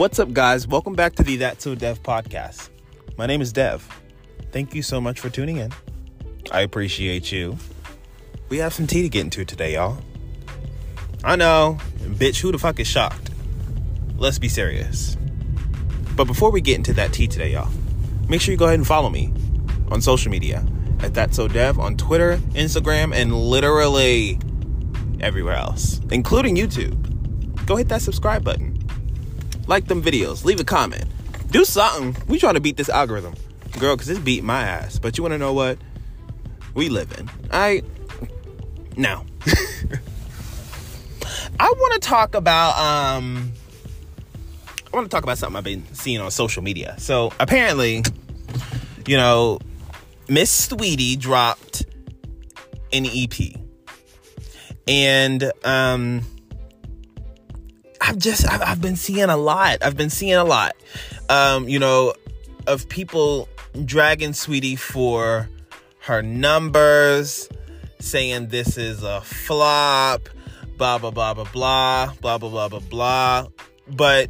What's up, guys? Welcome back to the That's So Dev podcast. My name is Dev. Thank you so much for tuning in. I appreciate you. We have some tea to get into today, y'all. I know, bitch, who the fuck is shocked? Let's be serious. But before we get into that tea today, y'all, make sure you go ahead and follow me on social media at That's So Dev on Twitter, Instagram, and literally everywhere else, including YouTube. Go hit that subscribe button. Like them videos. Leave a comment. Do something. We trying to beat this algorithm. Girl, because it's beat my ass. But you want to know what? We live in. I now. I want to talk about um I want to talk about something I've been seeing on social media. So apparently, you know, Miss Saweetie dropped an EP. And um I've just I've, I've, been seeing a lot. I've been seeing a lot. Um, you know, of people dragging Saweetie for her numbers, saying this is a flop, blah blah blah blah blah blah blah blah blah blah. But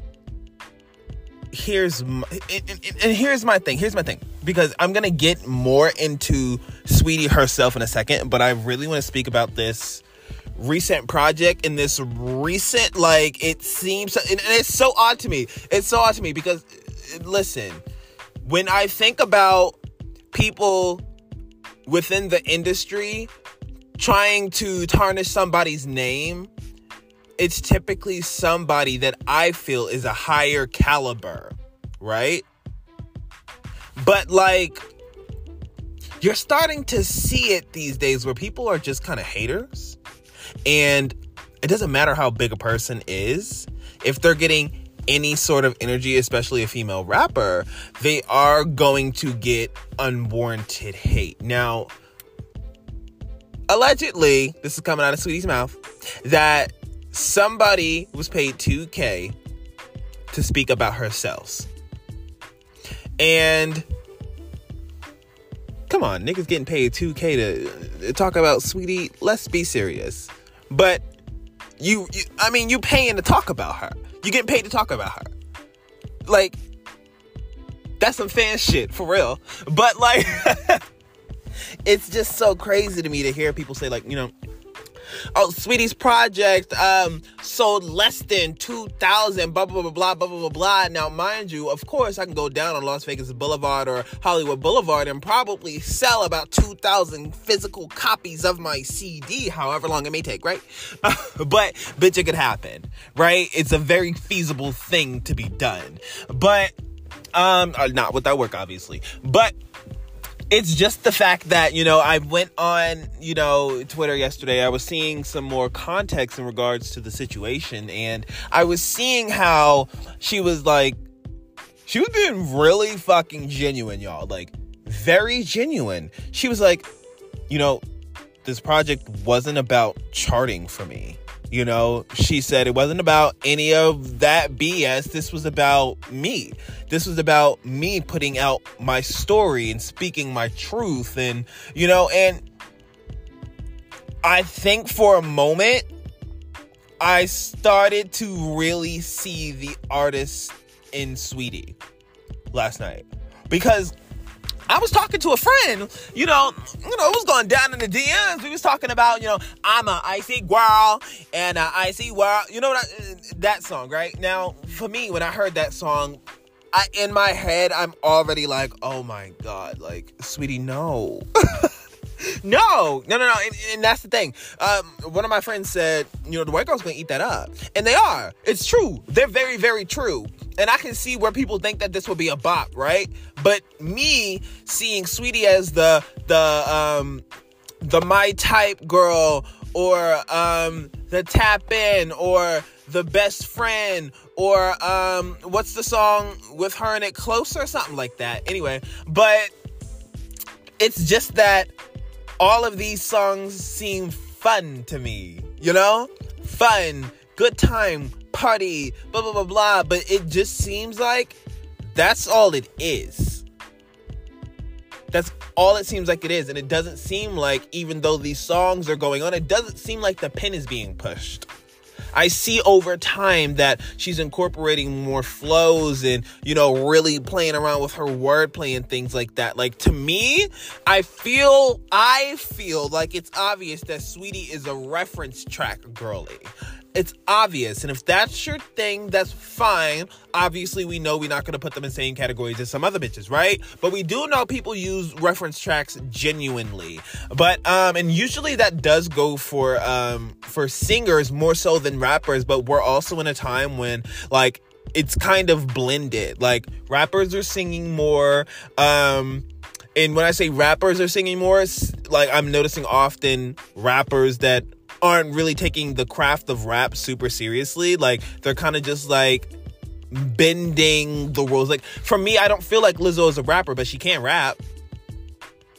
here's my, and, and here's my thing. Here's my thing because I'm gonna get more into Saweetie herself in a second, but I really want to speak about this recent project in this recent like it seems and it's so odd to me. It's so odd to me because listen when i think about people within the industry trying to tarnish somebody's name it's typically somebody that i feel is a higher caliber right? But like you're starting to see it these days where people are just kind of haters and it doesn't matter how big a person is, if they're getting any sort of energy, especially a female rapper, they are going to get unwarranted hate. Now, allegedly, this is coming out of Saweetie's mouth, that somebody was paid 2K to speak about herself. And come on, niggas getting paid 2K to talk about Saweetie. Let's be serious. But you, you I mean, you paying to talk about her. You getting paid to talk about her. Like, that's some fan shit for real. But like, it's just so crazy to me to hear people say like, you know, oh, Saweetie's project um, sold less than 2,000, blah, blah, blah, blah, blah, blah, blah. Now, mind you, of course, I can go down on Las Vegas Boulevard or Hollywood Boulevard and probably sell about 2,000 physical copies of my CD, however long it may take, right? but, bitch, it could happen, right? It's a very feasible thing to be done. But, um, uh, not with that work, obviously. But, it's just the fact that you know I went on you know Twitter yesterday. I was seeing some more context in regards to the situation, and I was seeing how she was like, she was being really fucking genuine, y'all. Like very genuine. She was like, you know, this project wasn't about charting for me. You know, she said it wasn't about any of that BS. This was about me. This was about me putting out my story and speaking my truth. And, you know, and I think for a moment, I started to really see the artist in Saweetie last night. Because I was talking to a friend, you know, you know, it was going down in the DMs. We was talking about, you know, I'm a icy girl and a icy world. You know that that song, right? Now, for me, when I heard that song, I in my head, I'm already like, oh my god, like, sweetie, no. no, no, no, no. And, and, that's the thing. Um, one of my friends said, you know, the white girl's gonna eat that up. And they are. It's true. They're very, very true. And I can see where people think that this will be a bop, right? But me seeing Saweetie as the the um the my type girl or um the tap in or the best friend or um what's the song with her in it closer something like that anyway but it's just that all of these songs seem fun to me you know fun good time party, blah, blah, blah, blah. But it just seems like that's all it is. That's all it seems like it is. And it doesn't seem like, even though these songs are going on, it doesn't seem like the pin is being pushed. I see over time that she's incorporating more flows and, you know, really playing around with her wordplay and things like that. Like to me, I feel I feel like it's obvious that Saweetie is a reference track girly it's obvious. And if that's your thing, that's fine. Obviously, we know we're not going to put them in the same categories as some other bitches, right? But we do know people use reference tracks genuinely. But um and usually that does go for um for singers more so than rappers, but we're also in a time when like it's kind of blended. Like rappers are singing more um and when I say rappers are singing more, like I'm noticing often rappers that aren't really taking the craft of rap super seriously. Like they're kind of just like bending the rules. Like for me, I don't feel like Lizzo is a rapper, but she can't rap.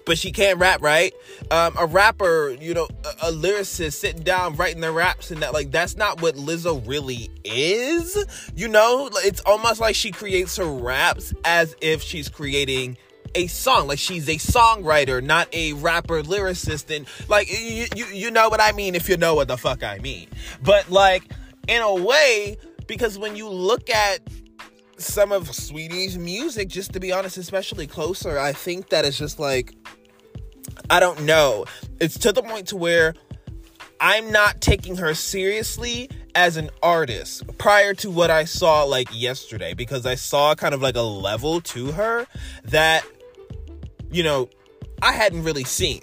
But she can't rap, right? Um, a rapper, you know, a, a lyricist sitting down writing their raps and that, like, that's not what Lizzo really is. You know, it's almost like she creates her raps as if she's creating a song. Like she's a songwriter, not a rapper lyricist. And like you, you, you know what I mean if you know what the fuck I mean. But like in a way, because when you look at some of Saweetie's music, just to be honest, especially closer, I think that it's just like I don't know. It's to the point to where I'm not taking her seriously as an artist prior to what I saw like yesterday because I saw kind of like a level to her that you know, I hadn't really seen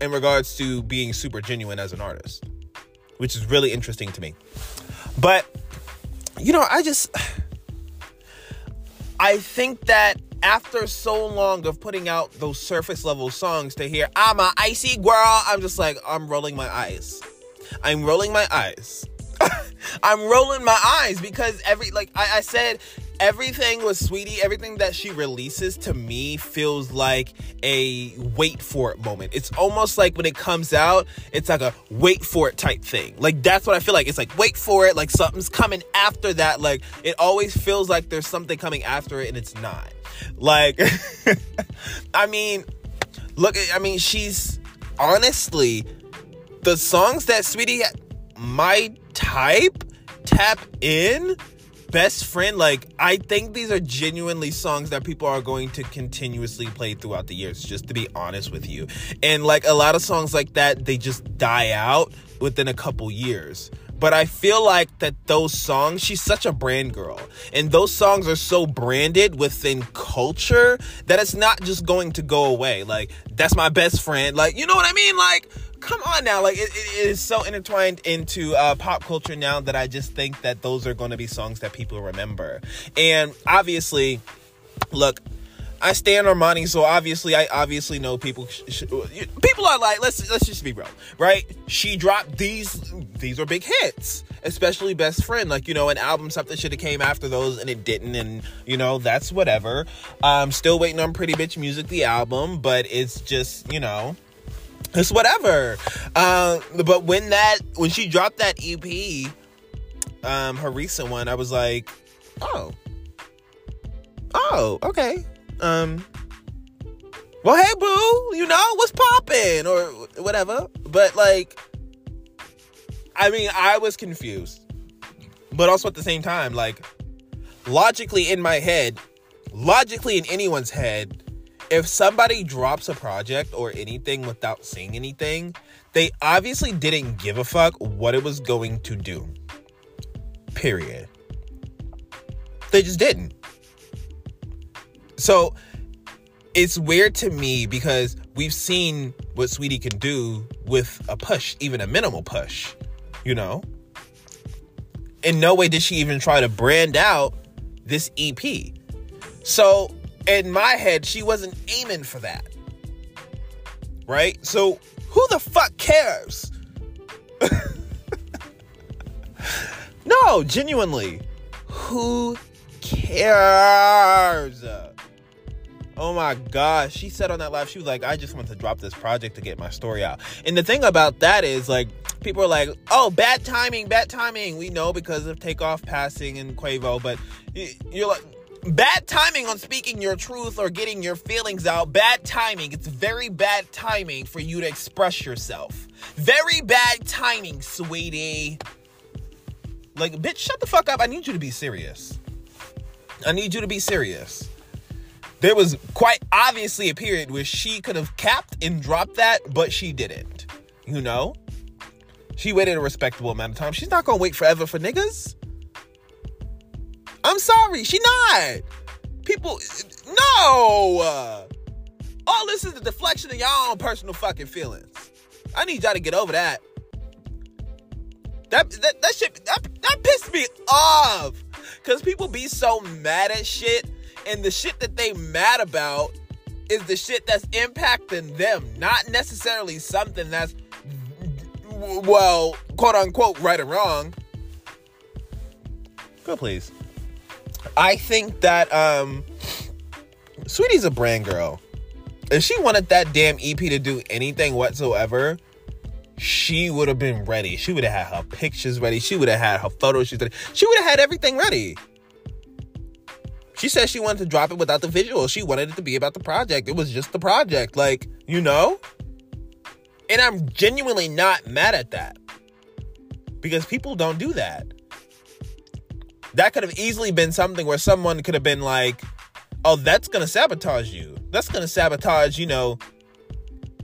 in regards to being super genuine as an artist, which is really interesting to me. But, you know, I just, I think that after so long of putting out those surface level songs to hear, I'm a icy girl, I'm just like, I'm rolling my eyes. I'm rolling my eyes. I'm rolling my eyes because every, like I, I said, everything with Saweetie, everything that she releases to me feels like a wait for it moment. It's almost like when it comes out, it's like a wait for it type thing. Like that's what I feel like. It's like wait for it, like something's coming after that. Like it always feels like there's something coming after it and it's not. Like I mean, look I mean, she's honestly the songs that Saweetie my type tap in best friend like i think these are genuinely songs that people are going to continuously play throughout the years just to be honest with you and like a lot of songs like that they just die out within a couple years but I feel like that those songs, she's such a brand girl. And those songs are so branded within culture that it's not just going to go away. Like, that's my best friend. Like, you know what I mean? Like, come on now like it, it is so intertwined into uh, pop culture now that i just think that those are going to be songs that people remember and obviously look I stand Normani, so obviously, I obviously know people. Sh- sh- people are like, let's let's just be real, right? She dropped these; these are big hits, especially "Best Friend." Like you know, an album something should have came after those, and it didn't, and you know that's whatever. I'm still waiting on Pretty Bitch Music, the album, but it's just you know, it's whatever. Uh, but when that when she dropped that EP, um, her recent one, I was like, oh, oh, okay. Um, well, hey, boo, you know what's popping or whatever. But like, I mean, I was confused, but also at the same time, like, logically in my head, logically in anyone's head if somebody drops a project or anything without saying anything, they obviously didn't give a fuck what it was going to do. Period. They just didn't. So it's weird to me because we've seen what Saweetie can do with a push, even a minimal push, you know? In no way did she even try to brand out this EP. So in my head, she wasn't aiming for that. Right? So who the fuck cares? no, genuinely. Who cares? Oh my gosh. She said on that live, she was like, I just want to drop this project to get my story out. And the thing about that is, like, people are like, oh, bad timing, bad timing. We know because of Takeoff passing and Quavo, but you're like, bad timing on speaking your truth or getting your feelings out. Bad timing. It's very bad timing for you to express yourself. Very bad timing, sweetie. Like, bitch, shut the fuck up. I need you to be serious. I need you to be serious. There was quite obviously a period where she could have capped and dropped that, but she didn't. You know? She waited a respectable amount of time. She's not gonna wait forever for niggas. I'm sorry, she not. People, no. All this is a deflection of y'all own personal fucking feelings. I need y'all to get over that. That that, that shit that, that pissed me off. Cause people be so mad at shit, and the shit that they mad about is the shit that's impacting them, not necessarily something that's well, quote unquote, right or wrong. Go please. I think that um Saweetie's a brand girl. If she wanted that damn EP to do anything whatsoever, she would have been ready. She would have had her pictures ready. She would have had her photo shoots ready. She would have had everything ready. She said she wanted to drop it without the visual. She wanted it to be about the project. It was just the project. Like, you know? And I'm genuinely not mad at that. Because people don't do that. That could have easily been something where someone could have been like, oh, that's going to sabotage you. That's going to sabotage, you know,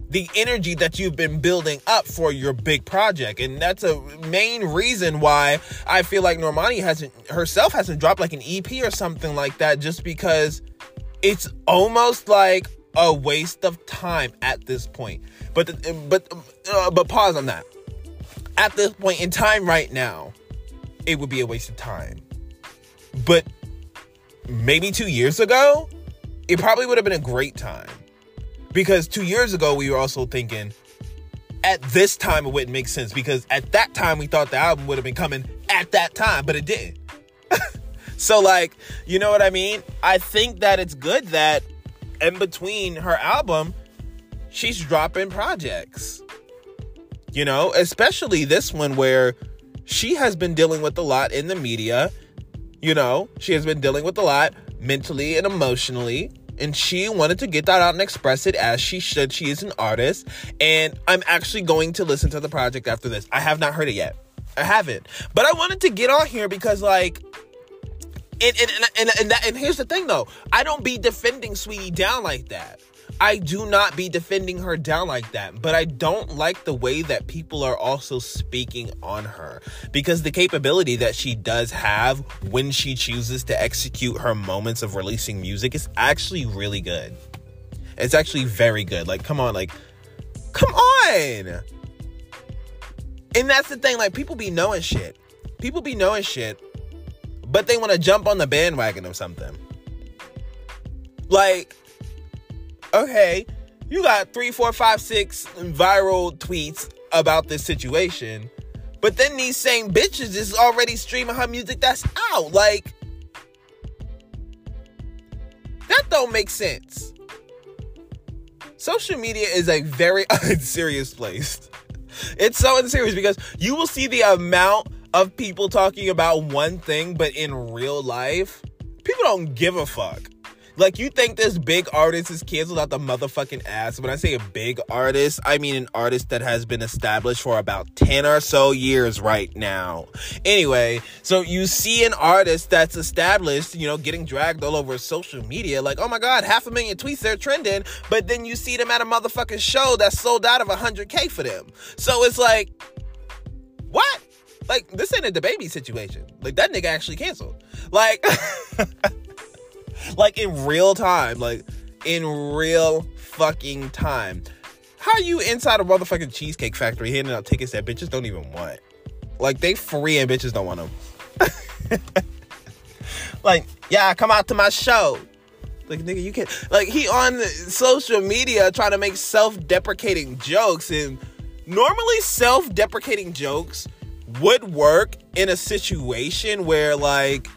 the energy that you've been building up for your big project. And that's a main reason why I feel like Normani hasn't herself hasn't dropped like an EP or something like that just because it's almost like a waste of time at this point. But but uh, but pause on that. At this point in time right now, it would be a waste of time. But maybe 2 years ago, it probably would have been a great time. Because 2 years ago we were also thinking at this time it wouldn't make sense because at that time we thought the album would have been coming at that time, but it didn't. so like, you know what I mean? I think that it's good that in between her album, she's dropping projects. You know, especially this one where she has been dealing with a lot in the media. You know, she has been dealing with a lot mentally and emotionally. And she wanted to get that out and express it as she should. She is an artist. And I'm actually going to listen to the project after this. I have not heard it yet. I haven't. But I wanted to get on here because, like, and and, and, and, that, and here's the thing though i don't be defending Saweetie down like that i do not be defending her down like that but i don't like the way that people are also speaking on her because the capability that she does have when she chooses to execute her moments of releasing music is actually really good. It's actually very good. Like come on like come on! And that's the thing like people be knowing shit. People be knowing shit but they want to jump on the bandwagon of something. Like, okay, you got three, four, five, six viral tweets about this situation, but then these same bitches is already streaming her music that's out. Like, that don't make sense. Social media is a very unserious place. It's so unserious because you will see the amount of people talking about one thing, but in real life, people don't give a fuck. Like, you think this big artist is canceled out the motherfucking ass. When I say a big artist, I mean an artist that has been established for about 10 or so years right now. Anyway, so you see an artist that's established, you know, getting dragged all over social media, like, oh my god, half a million tweets, they're trending, but then you see them at a motherfucking show that's sold out of 100K for them. So it's like, what? Like this ain't a DaBaby situation. Like that nigga actually canceled. Like like in real time, like in real fucking time. How you inside a motherfucking cheesecake factory handing out tickets that bitches don't even want? Like they free and bitches don't want them. like, yeah, come out to my show. Like nigga, you can't like he on social media trying to make self-deprecating jokes and normally self-deprecating jokes would work in a situation where like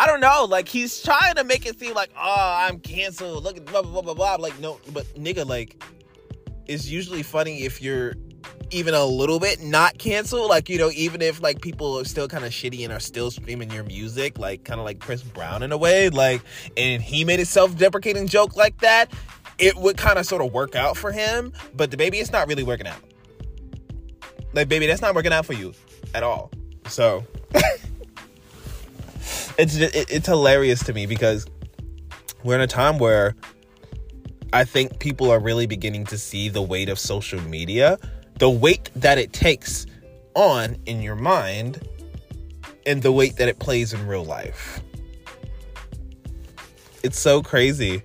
I don't know, like he's trying to make it seem like, oh, I'm canceled. Look at blah blah blah blah blah. Like, no, but nigga, like, it's usually funny if you're even a little bit not canceled. Like, you know, even if like people are still kind of shitty and are still streaming your music, like kind of like Chris Brown in a way. Like, and he made a self-deprecating joke like that, it would kind of sort of work out for him. But DaBaby, it's not really working out. Like, baby, that's not working out for you at all. So it's it, it's hilarious to me because we're in a time where I think people are really beginning to see the weight of social media, the weight that it takes on in your mind, and the weight that it plays in real life. It's so crazy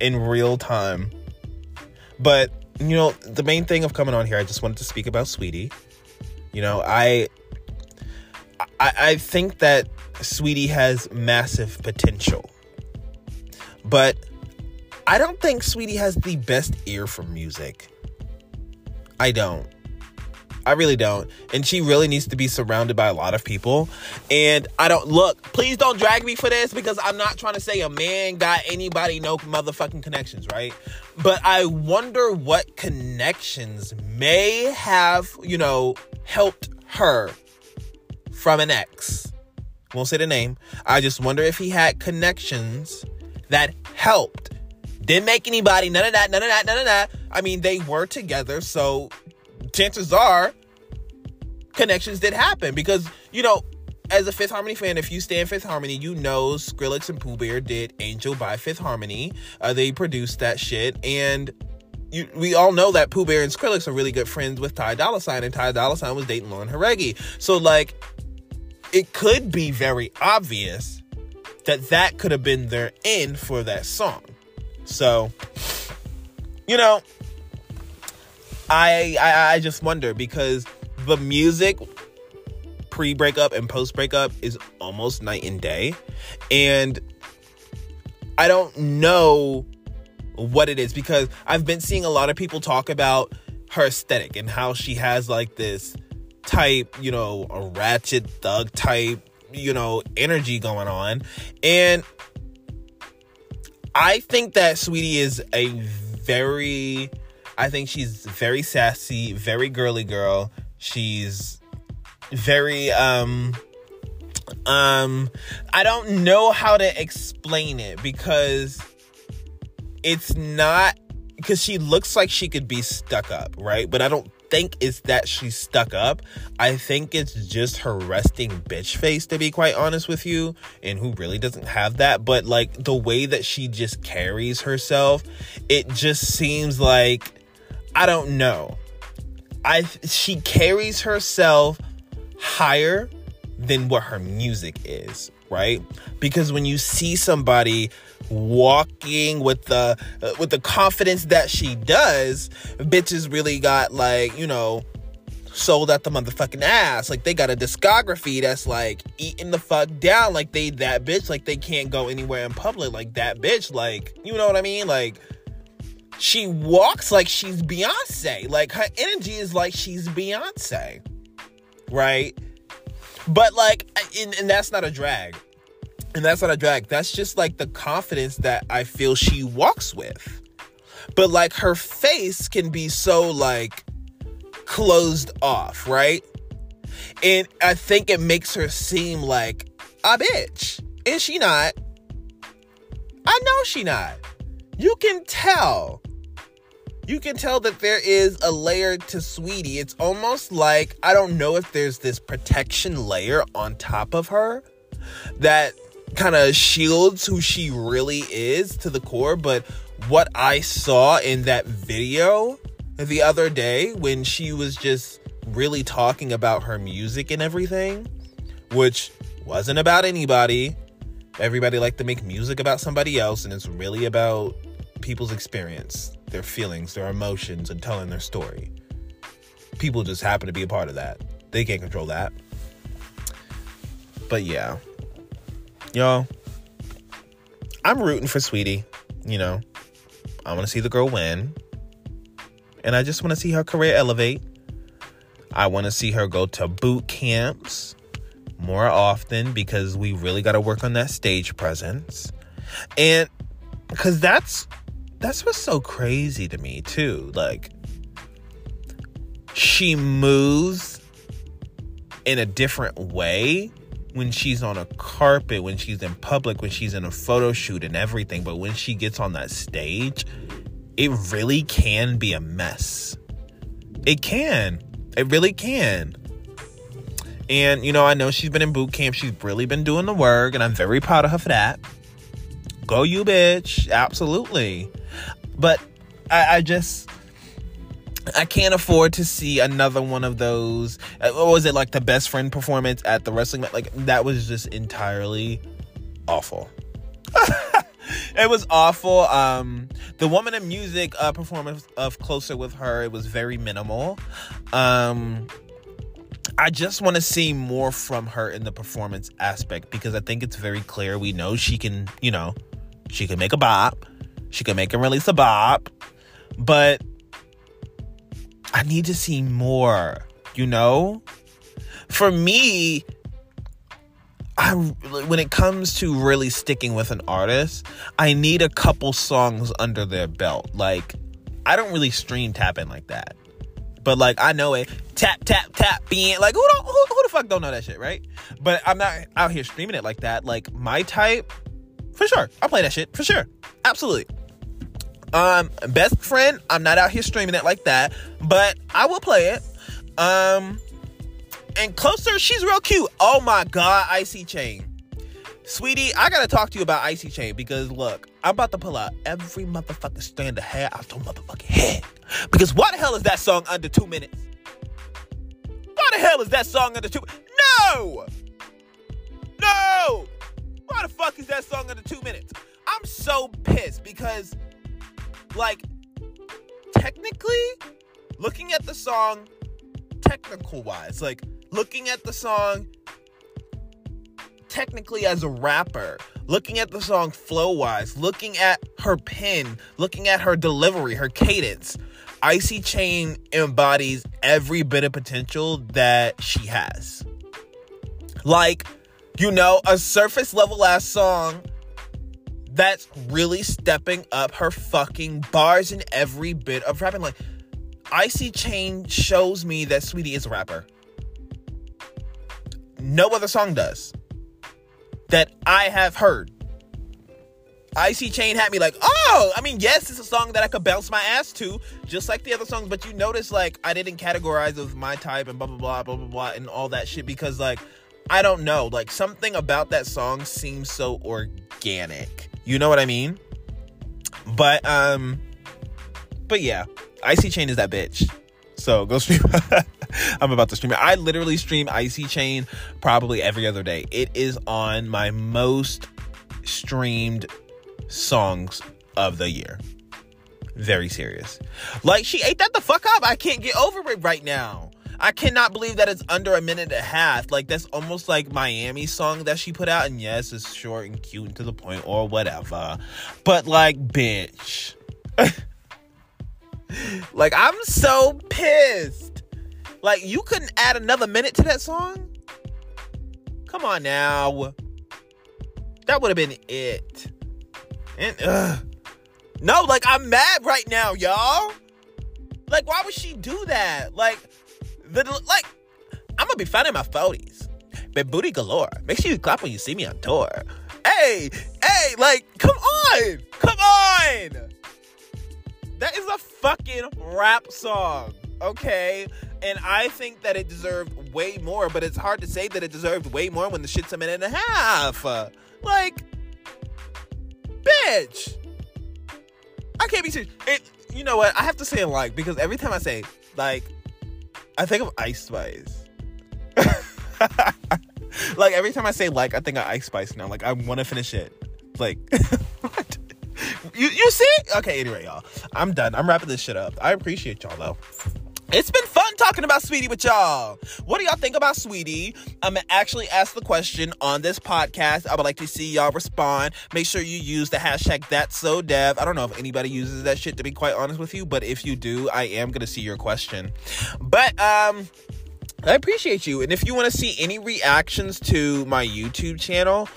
in real time. But, you know, the main thing of coming on here, I just wanted to speak about Saweetie. You know, I I, I think that Saweetie has massive potential. But I don't think Saweetie has the best ear for music. I don't. I really don't. And she really needs to be surrounded by a lot of people. And I don't look, please don't drag me for this because I'm not trying to say a man got anybody no motherfucking connections, right? But I wonder what connections may have, you know, helped her from an ex. Won't say the name. I just wonder if he had connections that helped. Didn't make anybody, none of that, none of that, none of that. I mean, they were together, so chances are connections did happen because, you know, as a Fifth Harmony fan, if you stand Fifth Harmony, you know Skrillex and Pooh Bear did Angel by Fifth Harmony. Uh, they produced that shit, and you, we all know that Pooh Bear and Skrillex are really good friends with Ty Dolla Sign, and Ty Dolla Sign was dating Lauren Jauregui. So, like, it could be very obvious that that could have been their end for that song. So, you know, I, I I just wonder because the music pre breakup and post breakup is almost night and day, and I don't know what it is because I've been seeing a lot of people talk about her aesthetic and how she has like this type, you know, a ratchet thug type, you know, energy going on. And I think that Saweetie is a very I think she's very sassy, very girly girl. She's very um um I don't know how to explain it because it's not because she looks like she could be stuck up, right? But I don't think it's that she's stuck up. I think it's just her resting bitch face, to be quite honest with you, and who really doesn't have that. But like the way that she just carries herself, it just seems like I don't know. I she carries herself higher than what her music is, right? Because when you see somebody walking with the uh, with the confidence that she does, bitches really got like, you know, sold at the motherfucking ass. Like they got a discography that's like eating the fuck down. Like they that bitch, like they can't go anywhere in public. Like that bitch, like, you know what I mean? Like she walks like she's Beyonce. Like her energy is like she's Beyonce. Right? But like and, and that's not a drag. And that's not a drag. That's just like the confidence that I feel she walks with. But like her face can be so like closed off, right? And I think it makes her seem like a bitch. Is she not? I know she not. You can tell you can tell that there is a layer to Saweetie. It's almost like I don't know if there's this protection layer on top of her that kind of shields who she really is to the core. But what I saw in that video the other day when she was just really talking about her music and everything, which wasn't about anybody. Everybody like to make music about somebody else, and it's really about people's experience, their feelings, their emotions, and telling their story. People just happen to be a part of that. They can't control that. But yeah. Y'all, I'm rooting for Saweetie. You know, I want to see the girl win. And I just want to see her career elevate. I want to see her go to boot camps more often because we really got to work on that stage presence. And because that's that's what's so crazy to me too. Like she moves in a different way when she's on a carpet, when she's in public, when she's in a photo shoot and everything, but when she gets on that stage, it really can be a mess. It can. It really can. And, you know, I know she's been in boot camp. She's really been doing the work, and I'm very proud of her for that. Go, you bitch. Absolutely. But I, I just. I can't afford to see another one of those. Uh, what was it like the best friend performance at the wrestling? Like that was just entirely awful. it was awful. Um, the woman in music uh, performance of Closer with Her, it was very minimal. Um, I just want to see more from her in the performance aspect because I think it's very clear. We know she can, you know, she can make a bop, she can make and release a bop, but I need to see more, you know? For me, I when it comes to really sticking with an artist, I need a couple songs under their belt. Like I don't really stream tapping like that. But like I know it tap tap tap being like who don't who, who the fuck don't know that shit, right? But I'm not out here streaming it like that. Like my type, for sure. I'll play that shit for sure. Absolutely. Um, best friend, I'm not out here streaming it like that, but I will play it. Um, and closer, she's real cute. Oh my god, Icy Chain. Saweetie, I gotta talk to you about Icy Chain because look, I'm about to pull out every motherfucking strand of hair out your motherfucking head. Because why the hell is that song under two minutes? Why the hell is that song under two? No! No! Why the fuck is that song under two minutes? I'm so pissed because, like, technically, looking at the song, technical wise, like, looking at the song technically as a rapper, looking at the song flow wise, looking at her pen, looking at her delivery, her cadence, Icy Chain embodies every bit of potential that she has. Like, you know, a surface level ass song that's really stepping up her fucking bars in every bit of rapping. Like, Icy Chain shows me that Saweetie is a rapper. No other song does that I have heard. Icy Chain had me like, oh, I mean, yes, it's a song that I could bounce my ass to, just like the other songs. But you notice, like, I didn't categorize of my type and blah blah blah blah blah blah and all that shit because, like, I don't know, like something about that song seems so organic. You know what I mean? But um, but yeah, Icy Chain is that bitch. So go stream. I'm about to stream it. I literally stream Icy Chain probably every other day. It is on my most streamed songs of the year. Very serious. Like she ate that the fuck up. I can't get over it right now. I cannot believe that it's under a minute and a half. Like that's almost like Miami song that she put out. And yes, it's short and cute and to the point or whatever. But like, bitch. like I'm so pissed. Like you couldn't add another minute to that song? Come on now. That would have been it. And uh No, like I'm mad right now, y'all. Like why would she do that? Like the like I'm gonna be finding my 40s. But booty galore. Make sure you clap when you see me on tour. Hey, hey, like, come on! Come on! That is a fucking rap song, okay? And I think that it deserved way more, but it's hard to say that it deserved way more when the shit's a minute and a half. Like, bitch. I can't be serious. It, you know what? I have to say like because every time I say like, I think of Ice Spice. like every time I say like, I think of Ice Spice now. Like I want to finish it. Like, what? You you see? Okay, anyway, y'all. I'm done. I'm wrapping this shit up. I appreciate y'all though. It's been fun talking about Saweetie with y'all. What do y'all think about Saweetie? I'm gonna actually ask the question on this podcast. I would like to see y'all respond. Make sure you use the hashtag that's so dev. I don't know if anybody uses that shit to be quite honest with you, but if you do, I am gonna see your question. But um I appreciate you. And if you want to see any reactions to my YouTube channel,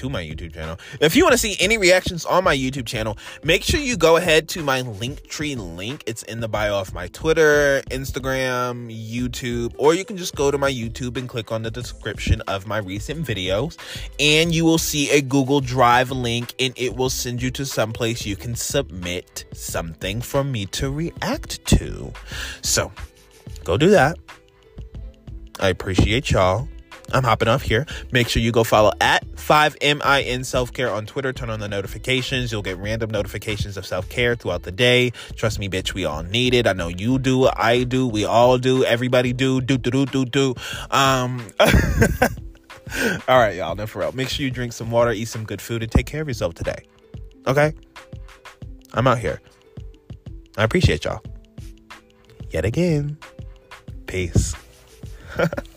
to my YouTube channel. If you want to see any reactions on my YouTube channel, make sure you go ahead to my Linktree link. It's in the bio of my Twitter, Instagram, YouTube, or you can just go to my YouTube and click on the description of my recent videos, and you will see a Google Drive link, and it will send you to some place you can submit something for me to react to. So, go do that. I appreciate y'all. I'm hopping off here. Make sure you go follow at 5MIN Self Care on Twitter. Turn on the notifications. You'll get random notifications of self care throughout the day. Trust me, bitch, we all need it. I know you do. I do. We all do. Everybody do. Do, do, do, do, do. Um, all right, y'all. No, for real. Make sure you drink some water, eat some good food, and take care of yourself today. Okay? I'm out here. I appreciate y'all. Yet again. Peace.